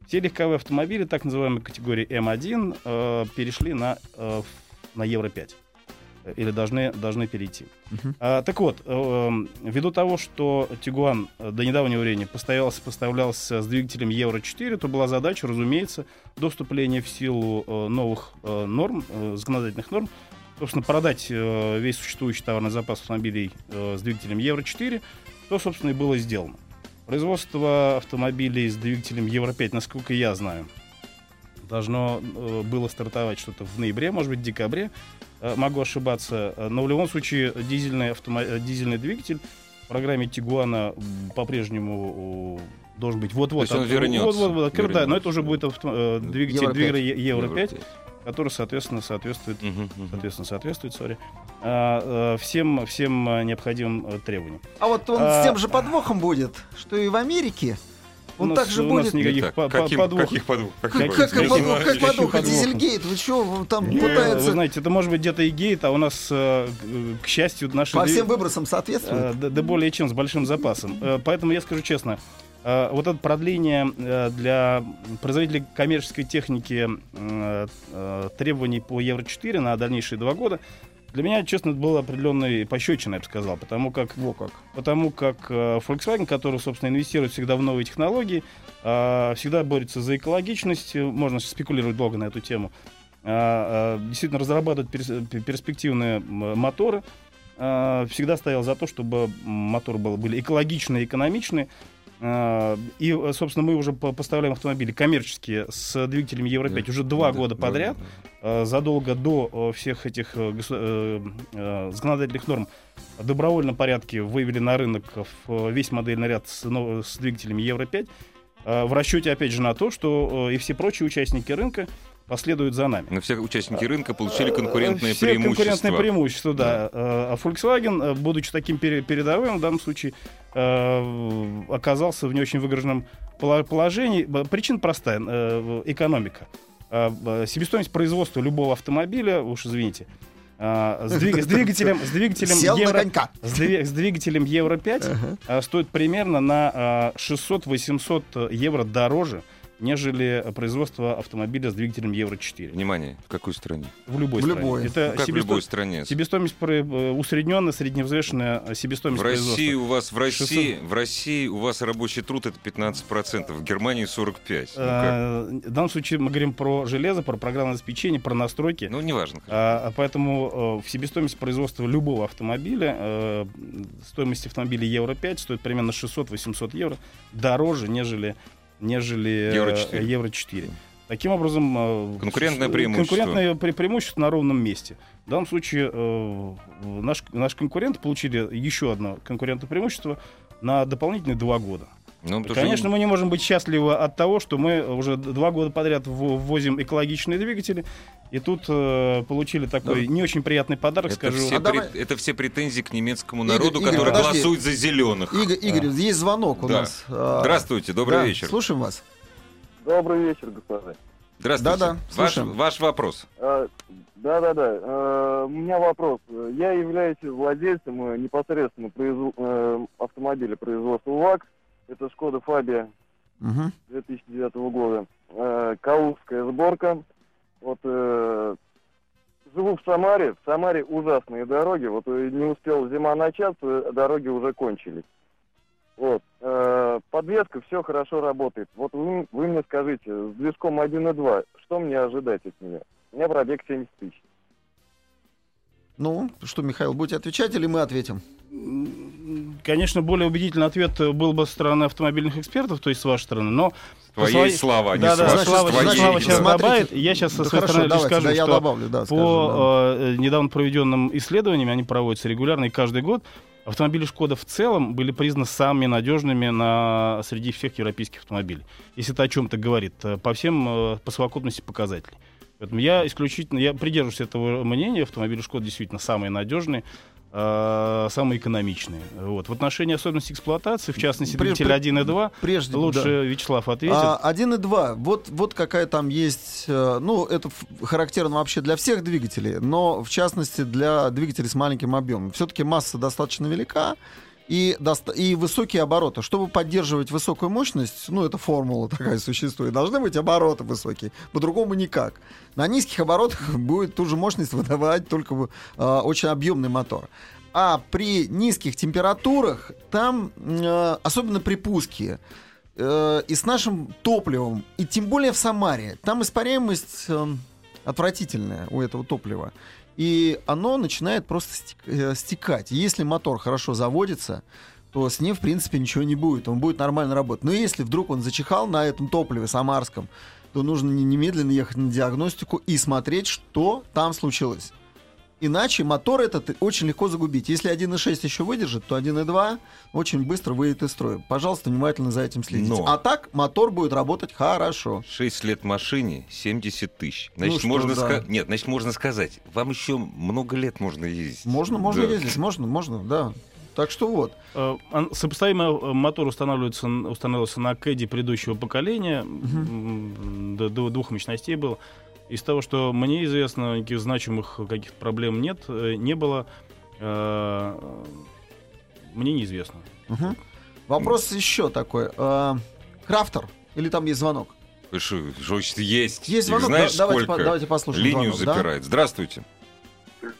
Все легковые автомобили, так называемой категории М1, э, перешли на, э, на Евро-5. Э, Или должны, должны перейти. Мгм. А, так вот, э, ввиду того, что Тигуан до недавнего времени поставлялся, поставлялся с двигателем Евро-4, то была задача, разумеется, до вступления в силу э, новых э, норм, э, законодательных норм, собственно, продать э, весь существующий товарный запас автомобилей э, с двигателем Евро-4, что, собственно, и было сделано. Производство автомобилей с двигателем Евро-5, насколько я знаю, должно э, было стартовать что-то в ноябре, может быть, в декабре. Э, могу ошибаться. Э, Но в любом случае дизельный, автомо- э, дизельный двигатель в программе Тигуана по-прежнему должен быть вот-вот. То есть он от- вернется. Вот-вот, открыт, да, но это Вернется, уже будет авто- э, двигатель Евро двигателя пять. Е- Евро 5, Евро который, соответственно, соответствует. Мгм, мгм. соответственно, соответствует, сори, а, э, всем, всем э, необходимым э, требованиям. А вот он А- с тем же подвохом будет, что и в Америке. Он У нас- также у нас будет... никаких Итак, по- каким- подвохов. Каких подвохов? Как, Каких как, подвохов? подвох, как подвох? Дизельгейт, вы что, там Э, пытается... Вы знаете, это может быть где-то и гейт, а у нас, к счастью, наши... По всем выбросам соответствует? Да, да более чем, с большим запасом. Поэтому я скажу честно, э, вот это продление э, для производителей коммерческой техники э, э, требований по Евро-4 на дальнейшие два года, для меня, честно, было определенной пощечиной, я бы сказал, потому как Во как. Потому как э, Volkswagen, который, собственно, инвестирует всегда в новые технологии, э, всегда борется за экологичность, можно спекулировать долго на эту тему, э, э, действительно разрабатывает перс- пер- перспективные моторы, всегда стоял за то, чтобы моторы был- были экологичные и экономичные. Э, И, собственно, мы уже по- поставляем автомобили коммерческие с двигателем Евро-5 Да. уже два Да, года да, подряд да. э, задолго до э, всех этих э, э, законодательных норм в добровольном порядке вывели на рынок весь модельный ряд с, с двигателями Евро-5 э, в расчете, опять же, на то, что и все прочие участники рынка последуют за нами. Но все участники рынка получили конкурентное Э, Все преимущество. конкурентное преимущество, да. Э, А Volkswagen, э, будучи таким пере- передовым, в данном случае оказался в не очень выигрышном поло- положении. Причина простая. Экономика. Себестоимость производства любого автомобиля, уж извините, с, двиг- с двигателем, с двигателем Сел Евро, с, дви- с двигателем Евро 5 Ага. э, стоит примерно на э, 600-800 евро дороже, нежели производство автомобиля с двигателем Евро 4. Внимание, в какой стране? В любой В стране. любой. Это Ну, как в себесто- любой стране. себестоимость про- э, усредненная, средневзвешенная э, В себестоимость России у вас в 600. России в России у вас рабочий труд это 15%, в Германии 45. Ну, как? производства. Э, В данном случае мы говорим про железо, про программное обеспечение, про настройки. Ну, неважно. А, а Поэтому в себестоимость производства любого автомобиля, э, стоимость автомобиля Евро 5 стоит примерно 600-800 евро, дороже, нежели, нежели э, Евро 4. Евро 4. Таким образом... э, Конкурентное преимущество. Конкурентное пре- преимущество на ровном месте. В данном случае э, наш, наш конкурент получили еще одно конкурентное преимущество на дополнительные два года. Ну, потому Конечно, мы не можем быть счастливы от того, что мы уже два года подряд ввозим экологичные двигатели, и тут э, получили такой не очень приятный подарок, это скажу. все, А давай- это все претензии к немецкому Игорь, народу, Игорь, который подожди. голосует за зеленых. Игорь, Игорь, есть звонок у Да. нас. А, Здравствуйте, добрый да, вечер. Слушаем вас. Добрый вечер, господа. Здравствуйте. Да-да, ваш, слушаем. ваш вопрос. А, Да-да-да. э, У меня вопрос. Я являюсь владельцем э, непосредственно э, автомобиля производства ВАКС. Это Шкода Фабия Мгм. 2009 года. Э, сборка. Вот э, живу в Самаре. В Самаре ужасные дороги. Вот э, не успел зима начаться, дороги уже кончились. Вот. Э, подвеска, все хорошо работает. Вот вы, вы мне скажите, с движком 1.2, что мне ожидать от нее? У меня пробег 70 тысяч. Ну, что, Михаил, будете отвечать или мы ответим? Конечно, более убедительный ответ был бы со стороны автомобильных экспертов, то есть с вашей стороны, но... Твоей своей- слава, а не Да, с да. Значит, Слава, Твоей. Слава сейчас смотрите. добавит. Я сейчас со Да своей хорошо, стороны лишь давайте, скажу, да, я что добавлю, да, по э, недавно проведенным исследованиям, они проводятся регулярно и каждый год, автомобили Шкода в целом были признаны самыми надежными на, среди всех европейских автомобилей. Если это о чем-то говорит, э, по всем, э, по совокупности показателей. Поэтому я исключительно, я придерживаюсь этого мнения, автомобили Шкода действительно самые надежные, э, самые экономичные. Вот. В отношении особенностей эксплуатации, в частности, двигателя 1 и 2, Прежде, лучше да. Вячеслав ответит. А, 1 и 2, вот, вот какая там есть, э, ну, это характерно вообще для всех двигателей, но в частности для двигателей с маленьким объемом. Все-таки масса достаточно велика и, доста- и высокие обороты. Чтобы поддерживать высокую мощность, ну, это формула такая существует, должны быть обороты высокие, по-другому никак. На низких оборотах будет ту же мощность выдавать только э, очень объемный мотор. А при низких температурах там, э, особенно при пуске, э, и с нашим топливом, и тем более в Самаре, там испаряемость э, отвратительная у этого топлива. И оно начинает просто э, стекать. Если мотор хорошо заводится, то с ним, в принципе, ничего не будет. Он будет нормально работать. Но если вдруг он зачихал на этом топливе самарском, то нужно не- немедленно ехать на диагностику и смотреть, что там случилось. Иначе мотор этот очень легко загубить. Если 1.6 еще выдержит, то 1.2 очень быстро выйдет из строя. Пожалуйста, внимательно за этим следите. Но. А так мотор будет работать хорошо. 6 лет машине, 70 тысяч. Значит, Ну что, можно да. ска- Нет, значит, можно сказать, вам еще много лет можно ездить. Можно, можно Да. ездить, можно, можно, да. Так что вот. Э, Сопоставимый э, мотор устанавливается, устанавливался на кэде предыдущего поколения. М, До, до двух мощностей было. Из того, что мне известно, никаких значимых каких-то проблем нет, э, не было. Э, Мне неизвестно. Мгм. Вопрос еще такой. А, Крафтер? Или там есть звонок? Что, значит есть? Есть Их звонок? знаешь, Да- давайте, по- давайте послушаем Линию звонок, да? запирает. Здравствуйте.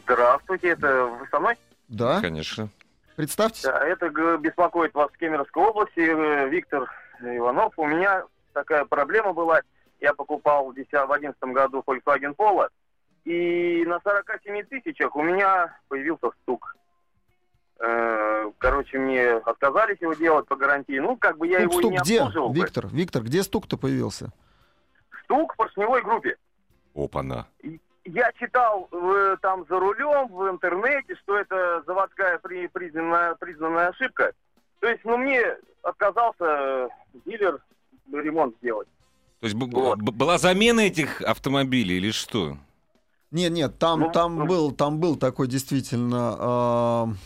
Здравствуйте, это вы со мной? Да, Конечно. представьтесь. Да, это беспокоит вас в Кемеровской области, э, Виктор Иванов. У меня такая проблема была. Я покупал в 2011 году Volkswagen Polo, и на 47 тысячах у меня появился стук. Э, Короче, мне отказались его делать по гарантии. Ну, как бы я Стук, его и стук не где? обслуживал. бы. Виктор, Виктор, где стук-то появился? Стук в поршневой группе. Опа-на. Я читал э, там за рулем в интернете, что это заводская при- признанная, признанная ошибка. То есть, ну, мне отказался э, дилер ремонт сделать. То есть Вот. была замена этих автомобилей или что? Нет, нет, там, Ну, там ну. был, там был такой действительно.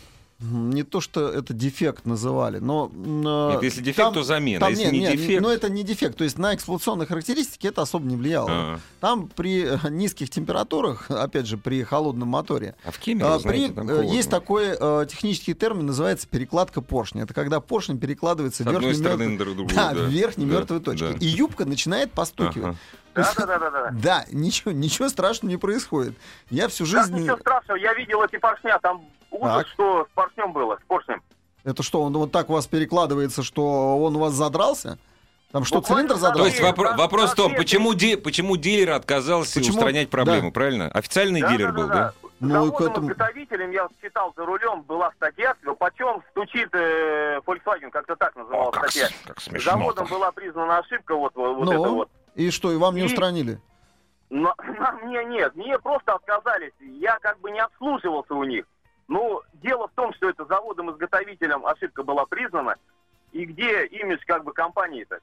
Не то, что это дефект называли, но... Нет, если дефект, там- то замена. там если нет, не нет, дефект... но это не дефект. То есть на эксплуатационные характеристики это особо не влияло. А, Там при э, низких температурах, опять же, при холодном моторе, а в Кемерово, а, знаете, при- там э, есть такой э, технический термин, называется перекладка поршня. Это когда поршень перекладывается в верхней мертвой- другую. да, да. в верхней Да, мертвой точке. да. И юбка начинает постукивать. Ага. Да, да, да, да, да. Да, ничего, ничего страшного не происходит. Я всю Как жизнь... ничего страшного, я видел эти поршня, там ужас, Так. что с поршнем было, с поршнем. Это что, он вот так у вас перекладывается, что он у вас задрался? Там что, Буквально цилиндр за То есть вопро- вопрос в том, почему, ди- почему дилер отказался Почему? устранять проблему, Да. правильно? Официальный Да, дилер да, был, да, да? Ну, Заводом этому- изготовителем я читал за рулем, была статья, почем стучит э, Volkswagen, как-то так О, называлась как, статья. с- как смешно. Заводом была признана ошибка, вот, вот Ну, это вот. И что, и вам не И- устранили? Но, мне нет, мне просто отказались. Я как бы не обслуживался у них. Ну, дело в том, что это заводом-изготовителем ошибка была признана. И где имидж как бы компании-то?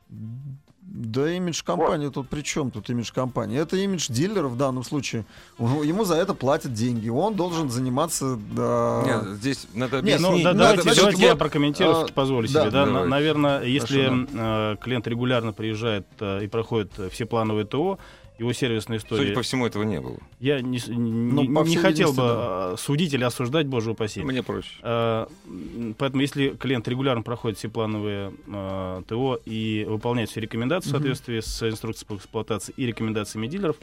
Да имидж компании тут при чем тут имидж компании? Это имидж дилера в данном случае. Ему за это платят деньги. Он должен заниматься... да, Нет, здесь надо Нет, Ну, объяснить. да, ну, давайте, значит, давайте вот, я прокомментирую, а, если позволю да. себе. Да? Давай. На- Наверное, если Хорошо, э, клиент регулярно приезжает э, и проходит э, все плановые ТО, его сервисная история, Судя по всему, этого не было. я не, не- Ну, не- хотел бы видимости, э, судить или осуждать, боже упаси. Мне проще. М, Поэтому, если клиент регулярно проходит все плановые э, ТО и выполняет все рекомендации в Мгм. соответствии с инструкцией по эксплуатации и рекомендациями дилеров,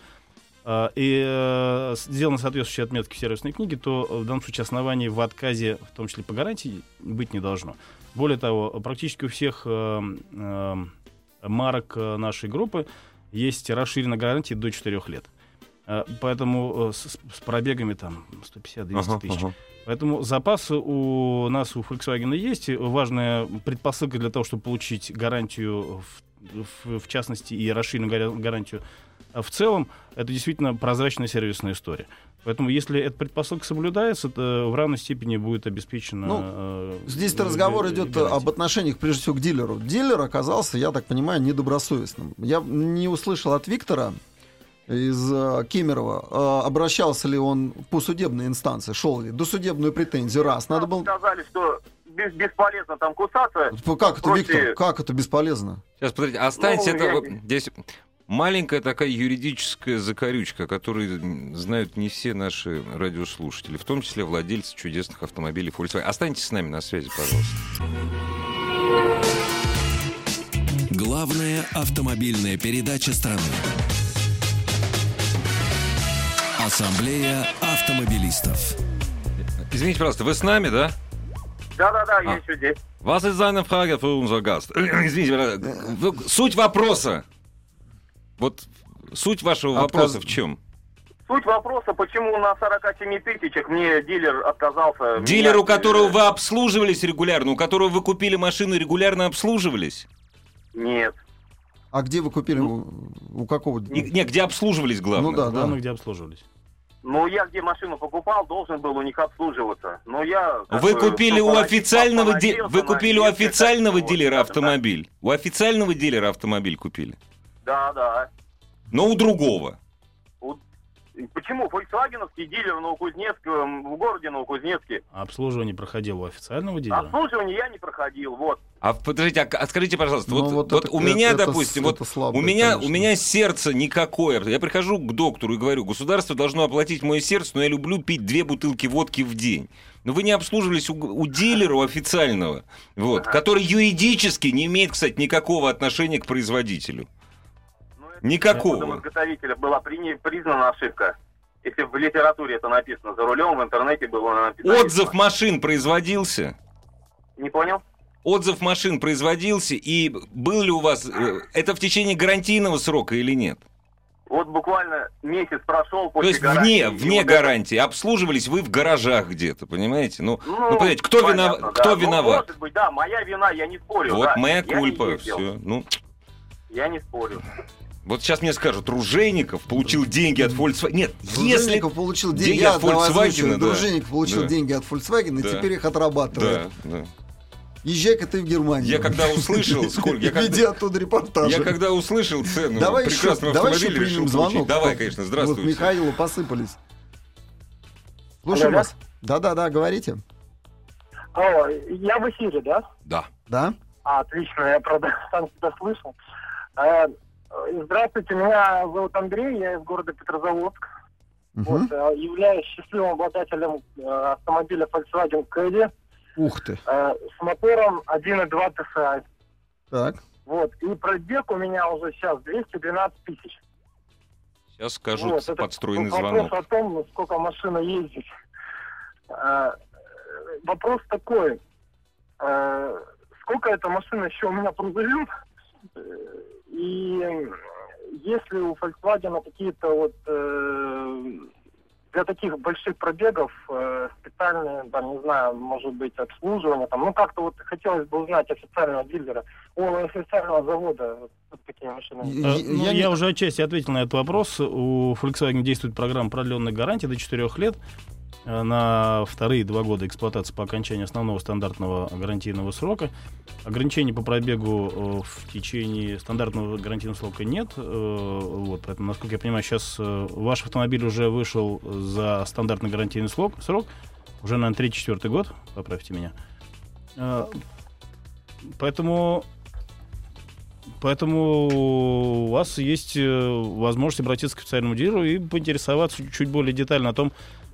и э, сделаны соответствующие отметки в сервисной книге, то в данном случае оснований в отказе, в том числе по гарантии, быть не должно. Более того, практически у всех марок нашей группы есть расширенная гарантия до 4 лет. Э, Поэтому э, с, с пробегами там 150-200 Ага, тысяч. ага. Поэтому запасы у нас, у Volkswagen есть. Важная предпосылка для того, чтобы получить гарантию, в, в- в частности, и расширенную гарантию а в целом, это действительно прозрачная сервисная история. Поэтому, если эта предпосылка соблюдается, то в равной степени будет обеспечена... Ну, э, Здесь-то га- разговор га- идет гарантия. об отношениях, прежде всего, к дилеру. Дилер оказался, я так понимаю, недобросовестным. Я не услышал от Виктора из э, Кемерово, э, обращался ли он по судебной инстанции, шел ли досудебную претензию, раз. Надо было... Сказали, что бес- бесполезно там кусаться. Как это, Против- Виктор? Как это бесполезно? Сейчас, подождите, останьте Ну, это... я- Здесь маленькая такая юридическая закорючка, которую знают не все наши радиослушатели, в том числе владельцы чудесных автомобилей Volkswagen. Останьтесь с нами на связи, пожалуйста. Главная автомобильная передача страны. Ассамблея автомобилистов. Извините, пожалуйста, вы с нами, да? Да-да-да, я А. еще здесь. Ist seine Frage für unser Gast? Извините, суть вопроса. Вот суть вашего Отказ- вопроса в чем? Суть вопроса, почему на 47 тысячах мне дилер отказался... Дилер, у которого вы обслуживались регулярно, у которого вы купили машину и регулярно обслуживались? Нет. А где вы купили? У, у какого? Не, не, где обслуживались, главное. Ну да, да. Главное, где обслуживались. Ну, я где машину покупал, должен был у них обслуживаться. Но я... Вы бы, купили ну, у официального ди- вы купили у официального дилера автомобиль. У официального дилера автомобиль купили. Да, да. Но у другого. Почему? Volkswagenовский дилер в Новокузнецком, в городе Новокузнецке. А обслуживание проходило у официального дилера? Обслуживание я не проходил, вот. А подождите, а, а скажите, пожалуйста, Ну, вот, вот вот это- у меня, это- допустим, это вот слабое, у меня, у меня сердце никакое. Я прихожу к доктору и говорю, государство должно оплатить мое сердце, но я люблю пить две бутылки водки в день. Но вы не обслуживались у, у дилера у официального, вот, который юридически не имеет, кстати, никакого отношения к производителю. Ну, это Никакого. изготовителя была при- признана ошибка. Если в литературе это написано за рулем, в интернете было написано. Отзыв машин производился? Не понял? Отзыв машин производился, и был ли у вас... э, Это в течение гарантийного срока или нет? Вот буквально месяц прошел То после есть гарантии, вне, вне вот это- гарантии. Обслуживались вы в гаражах где-то, понимаете? Ну, Ну, ну понимаете, кто, понятно, винов- да. кто Ну, виноват? может быть, да, моя вина, я не спорю. вот да. моя Я кульпа. Все. Ну, Я не спорю. Вот сейчас мне скажут, Ружейников получил деньги от Volkswagen. Нет, если... Дружинников получил деньги деньги, от я давай Volkswagen, да. Дружинников получил Да. деньги от Volkswagen, и Да. теперь их отрабатывает. Да, да. Езжай-ка ты в Германию. Я когда услышал, сколько... Я Веди когда, оттуда репортажи. я когда услышал цену Давай еще, прекрасного давай еще автомобиля, решил примем получить. звонок. Давай, Вот- конечно, Вот здравствуйте. Михаилу посыпались. Слушаем вас. Да-да-да, говорите. Алло, я в эфире, да? Да. Да? А, отлично, я, правда, сам себя слышал. Э, Здравствуйте, меня зовут Андрей, я из города Петрозаводск. Мгм. Вот, э, являюсь счастливым обладателем э, автомобиля Volkswagen Caddy Ух ты. с мотором 1.2 TSI. Так. Вот, и пробег у меня уже сейчас 212 тысяч. Сейчас скажу Вот, это подстроенный вопрос звонок. о том, ну, сколько машина ездит. Вопрос такой. Сколько эта машина еще у меня проживет? Есть ли у Volkswagen какие-то вот э, для таких больших пробегов э, специальное, там, не знаю, может быть, обслуживание, там, ну, как-то вот хотелось бы узнать официального дилера, о, официального завода, вот, такие машины. Я- Э, ну, я я, не- уже отчасти ответил на этот вопрос. У Volkswagen действует программа продленной гарантии до 4 лет на вторые два года эксплуатации по окончании основного стандартного гарантийного срока. Ограничений по пробегу э, в течение стандартного гарантийного срока нет. Э, Вот, поэтому, насколько я понимаю, сейчас э, ваш автомобиль уже вышел за стандартный гарантийный срок, срок уже, наверное, 3-4 год, поправьте меня. Э, Поэтому Поэтому у вас есть э, возможность обратиться к официальному дилеру и поинтересоваться чуть более детально о том,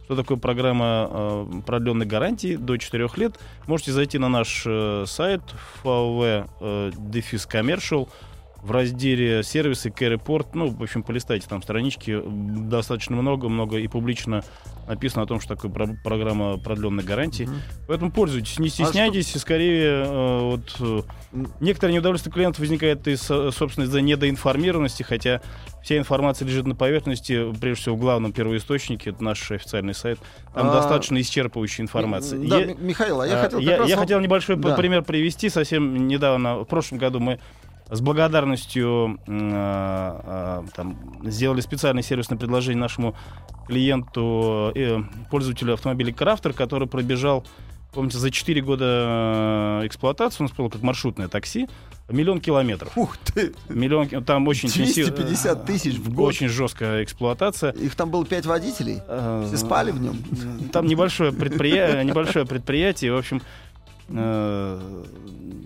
что такое программа э, продленной гарантии до 4 лет. Можете зайти на наш э, сайт VW Defis Commercial в разделе сервисы Care Report. Ну, в общем, полистайте там странички. Достаточно много, много и публично написано о том, что такое про- программа продленной гарантии. Мгм. Поэтому пользуйтесь, не А что- стесняйтесь, и скорее э, вот э, некоторое неудовольствие клиентов возникает из, э, собственно, из-за недоинформированности, хотя вся информация лежит на поверхности, прежде всего в главном первоисточнике, это наш официальный сайт. Там А, достаточно исчерпывающая информация. Да, Я- Ми- Михаил, а я а, хотел я, я вам- хотел небольшой Да. пример привести. Совсем недавно, в прошлом году мы с благодарностью а, а, там, сделали специальное сервисное предложение нашему клиенту, э, пользователю автомобиля Крафтер, который пробежал, помните, за 4 года э, эксплуатации, он был как маршрутное такси, миллион километров. Ух ты! Миллион, там очень интенсив- 250 тысяч в год. Очень жесткая эксплуатация. Их там было пять водителей. Э, Все спали в нем. Там небольшое предприятие, небольшое предприятие, в общем, э,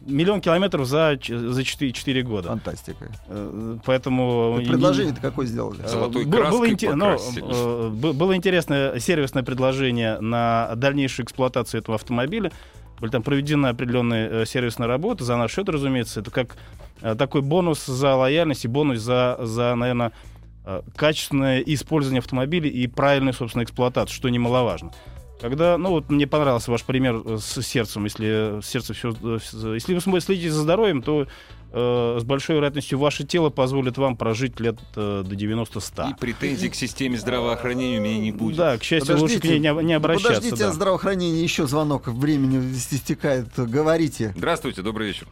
миллион километров за, за 4, года. Фантастика. Э, Поэтому... И Предложение-то какое сделали? Э, Золотой был- было, инте- ну, э, было интересное сервисное предложение на дальнейшую эксплуатацию этого автомобиля. Были там проведены определенные э, сервисные работы за наш счет, разумеется. Это как э, такой бонус за лояльность и бонус за, за наверное, э, качественное использование автомобиля и правильную, собственно, эксплуатацию, что немаловажно. Когда, ну вот мне понравился ваш пример э, с сердцем, если сердце все, если вы следите за здоровьем, то э, с большой вероятностью ваше тело позволит вам прожить лет э, до 90-100. И претензий к системе здравоохранения у меня не будет. Да, к счастью, лучше к ней не, об- не обращаться. Подождите, да. здравоохранение, еще звонок, времени истекает. Говорите. Здравствуйте, добрый вечер.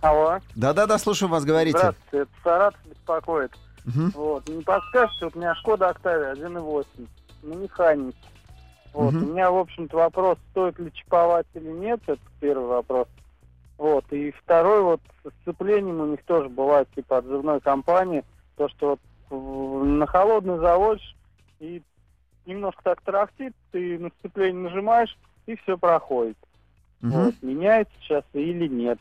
Алло. Да-да-да, слушаю вас, говорите. Здравствуйте, это Саратов беспокоит. Мгм. Вот, не подскажете, вот у меня Шкода Октавия 1.8 на механике. Вот, Мгм. у меня, в общем-то, вопрос, стоит ли чиповать или нет, это первый вопрос. Вот, и второй, вот, с сцеплением у них тоже бывает, типа, отзывной компании, то, что вот на холодный заводишь, и немножко так трахтит, ты на сцепление нажимаешь, и все проходит. Мгм. Вот, меняется сейчас или нет.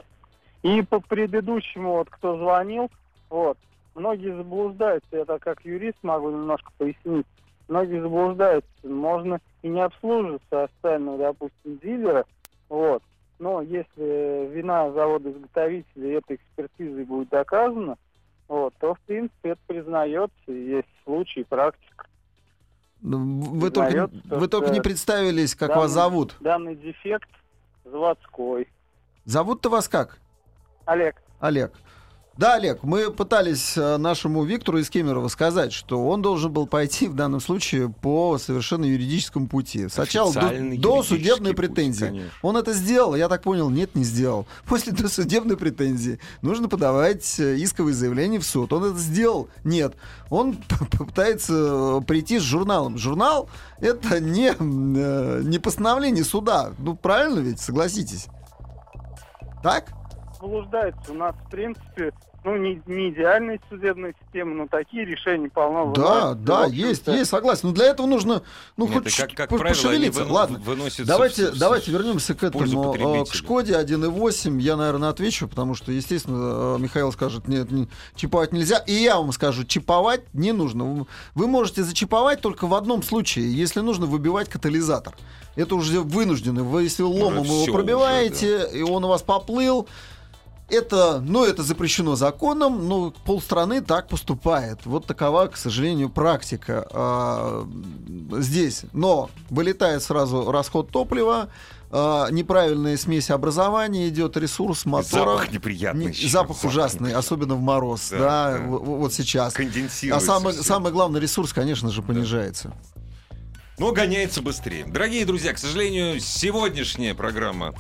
И по предыдущему, вот кто звонил, вот, многие заблуждаются, я так как юрист могу немножко пояснить, многие заблуждаются, можно и не обслуживаться официального, допустим, дилера, вот, но если вина завода-изготовителя этой экспертизой будет доказана, вот, то, в принципе, это признается, есть случаи, практика. Ну, Вы только, вы только не представились, как данный- вас зовут. Данный дефект заводской. Зовут-то вас как? Олег, Олег. Да, Олег, мы пытались э, нашему Виктору из Кемерово сказать, что он должен был пойти в данном случае по совершенно юридическому пути. Сначала до, до судебной путь, претензии. конечно. Он это сделал, я так понял, нет, не сделал. После досудебной претензии нужно подавать э, исковое заявление в суд. Он это сделал? Нет. Он пытается э, прийти с журналом. Журнал — это не, не постановление суда. Ну, правильно ведь, согласитесь? Так? Заблуждается. У нас, в принципе, ну, не, не идеальная судебная система, но такие решения полно Да, выносятся. да, есть, есть, согласен. Но для этого нужно, ну, Нет, хоть как, как пошевелиться. выно- Ладно, давайте, в- давайте вернемся к этому. э, К потребителя. Шкоде 1.8 я, наверное, отвечу, потому что, естественно, э, Михаил скажет, нет, не- чиповать нельзя. И я вам скажу, чиповать не нужно. Вы- можете зачиповать только в одном случае, если нужно выбивать катализатор. Это уже вынуждены. Вы, если ломом всё его уже, пробиваете, и он у вас поплыл, это, ну, это запрещено законом, но полстраны так поступает. Вот такова, к сожалению, практика а, здесь. Но вылетает сразу расход топлива, а, неправильная смесь образования идет, ресурс мотора. Запах неприятный. Не- ещё, запах ужасный, особенно в мороз, Да, да, да. в- в- вот сейчас. А Конденсируется самое, всё. самое главное, ресурс, конечно же, понижается. но гоняется быстрее. Дорогие друзья, к сожалению, сегодняшняя программа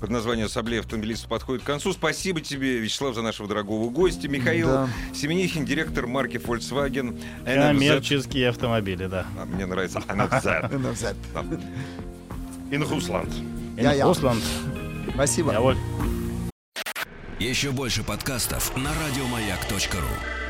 под названием «Ассамблея автомобилистов» подходит к концу. Спасибо тебе, Вячеслав, за нашего дорогого гостя. Михаил Да. Семенихин, директор марки Volkswagen. NFZ. Коммерческие автомобили, да. А, Мне нравится NFZ. NFZ. Да. In Russland. Я-я. Руслан, Спасибо. Еще больше подкастов на радиомаяк.ру.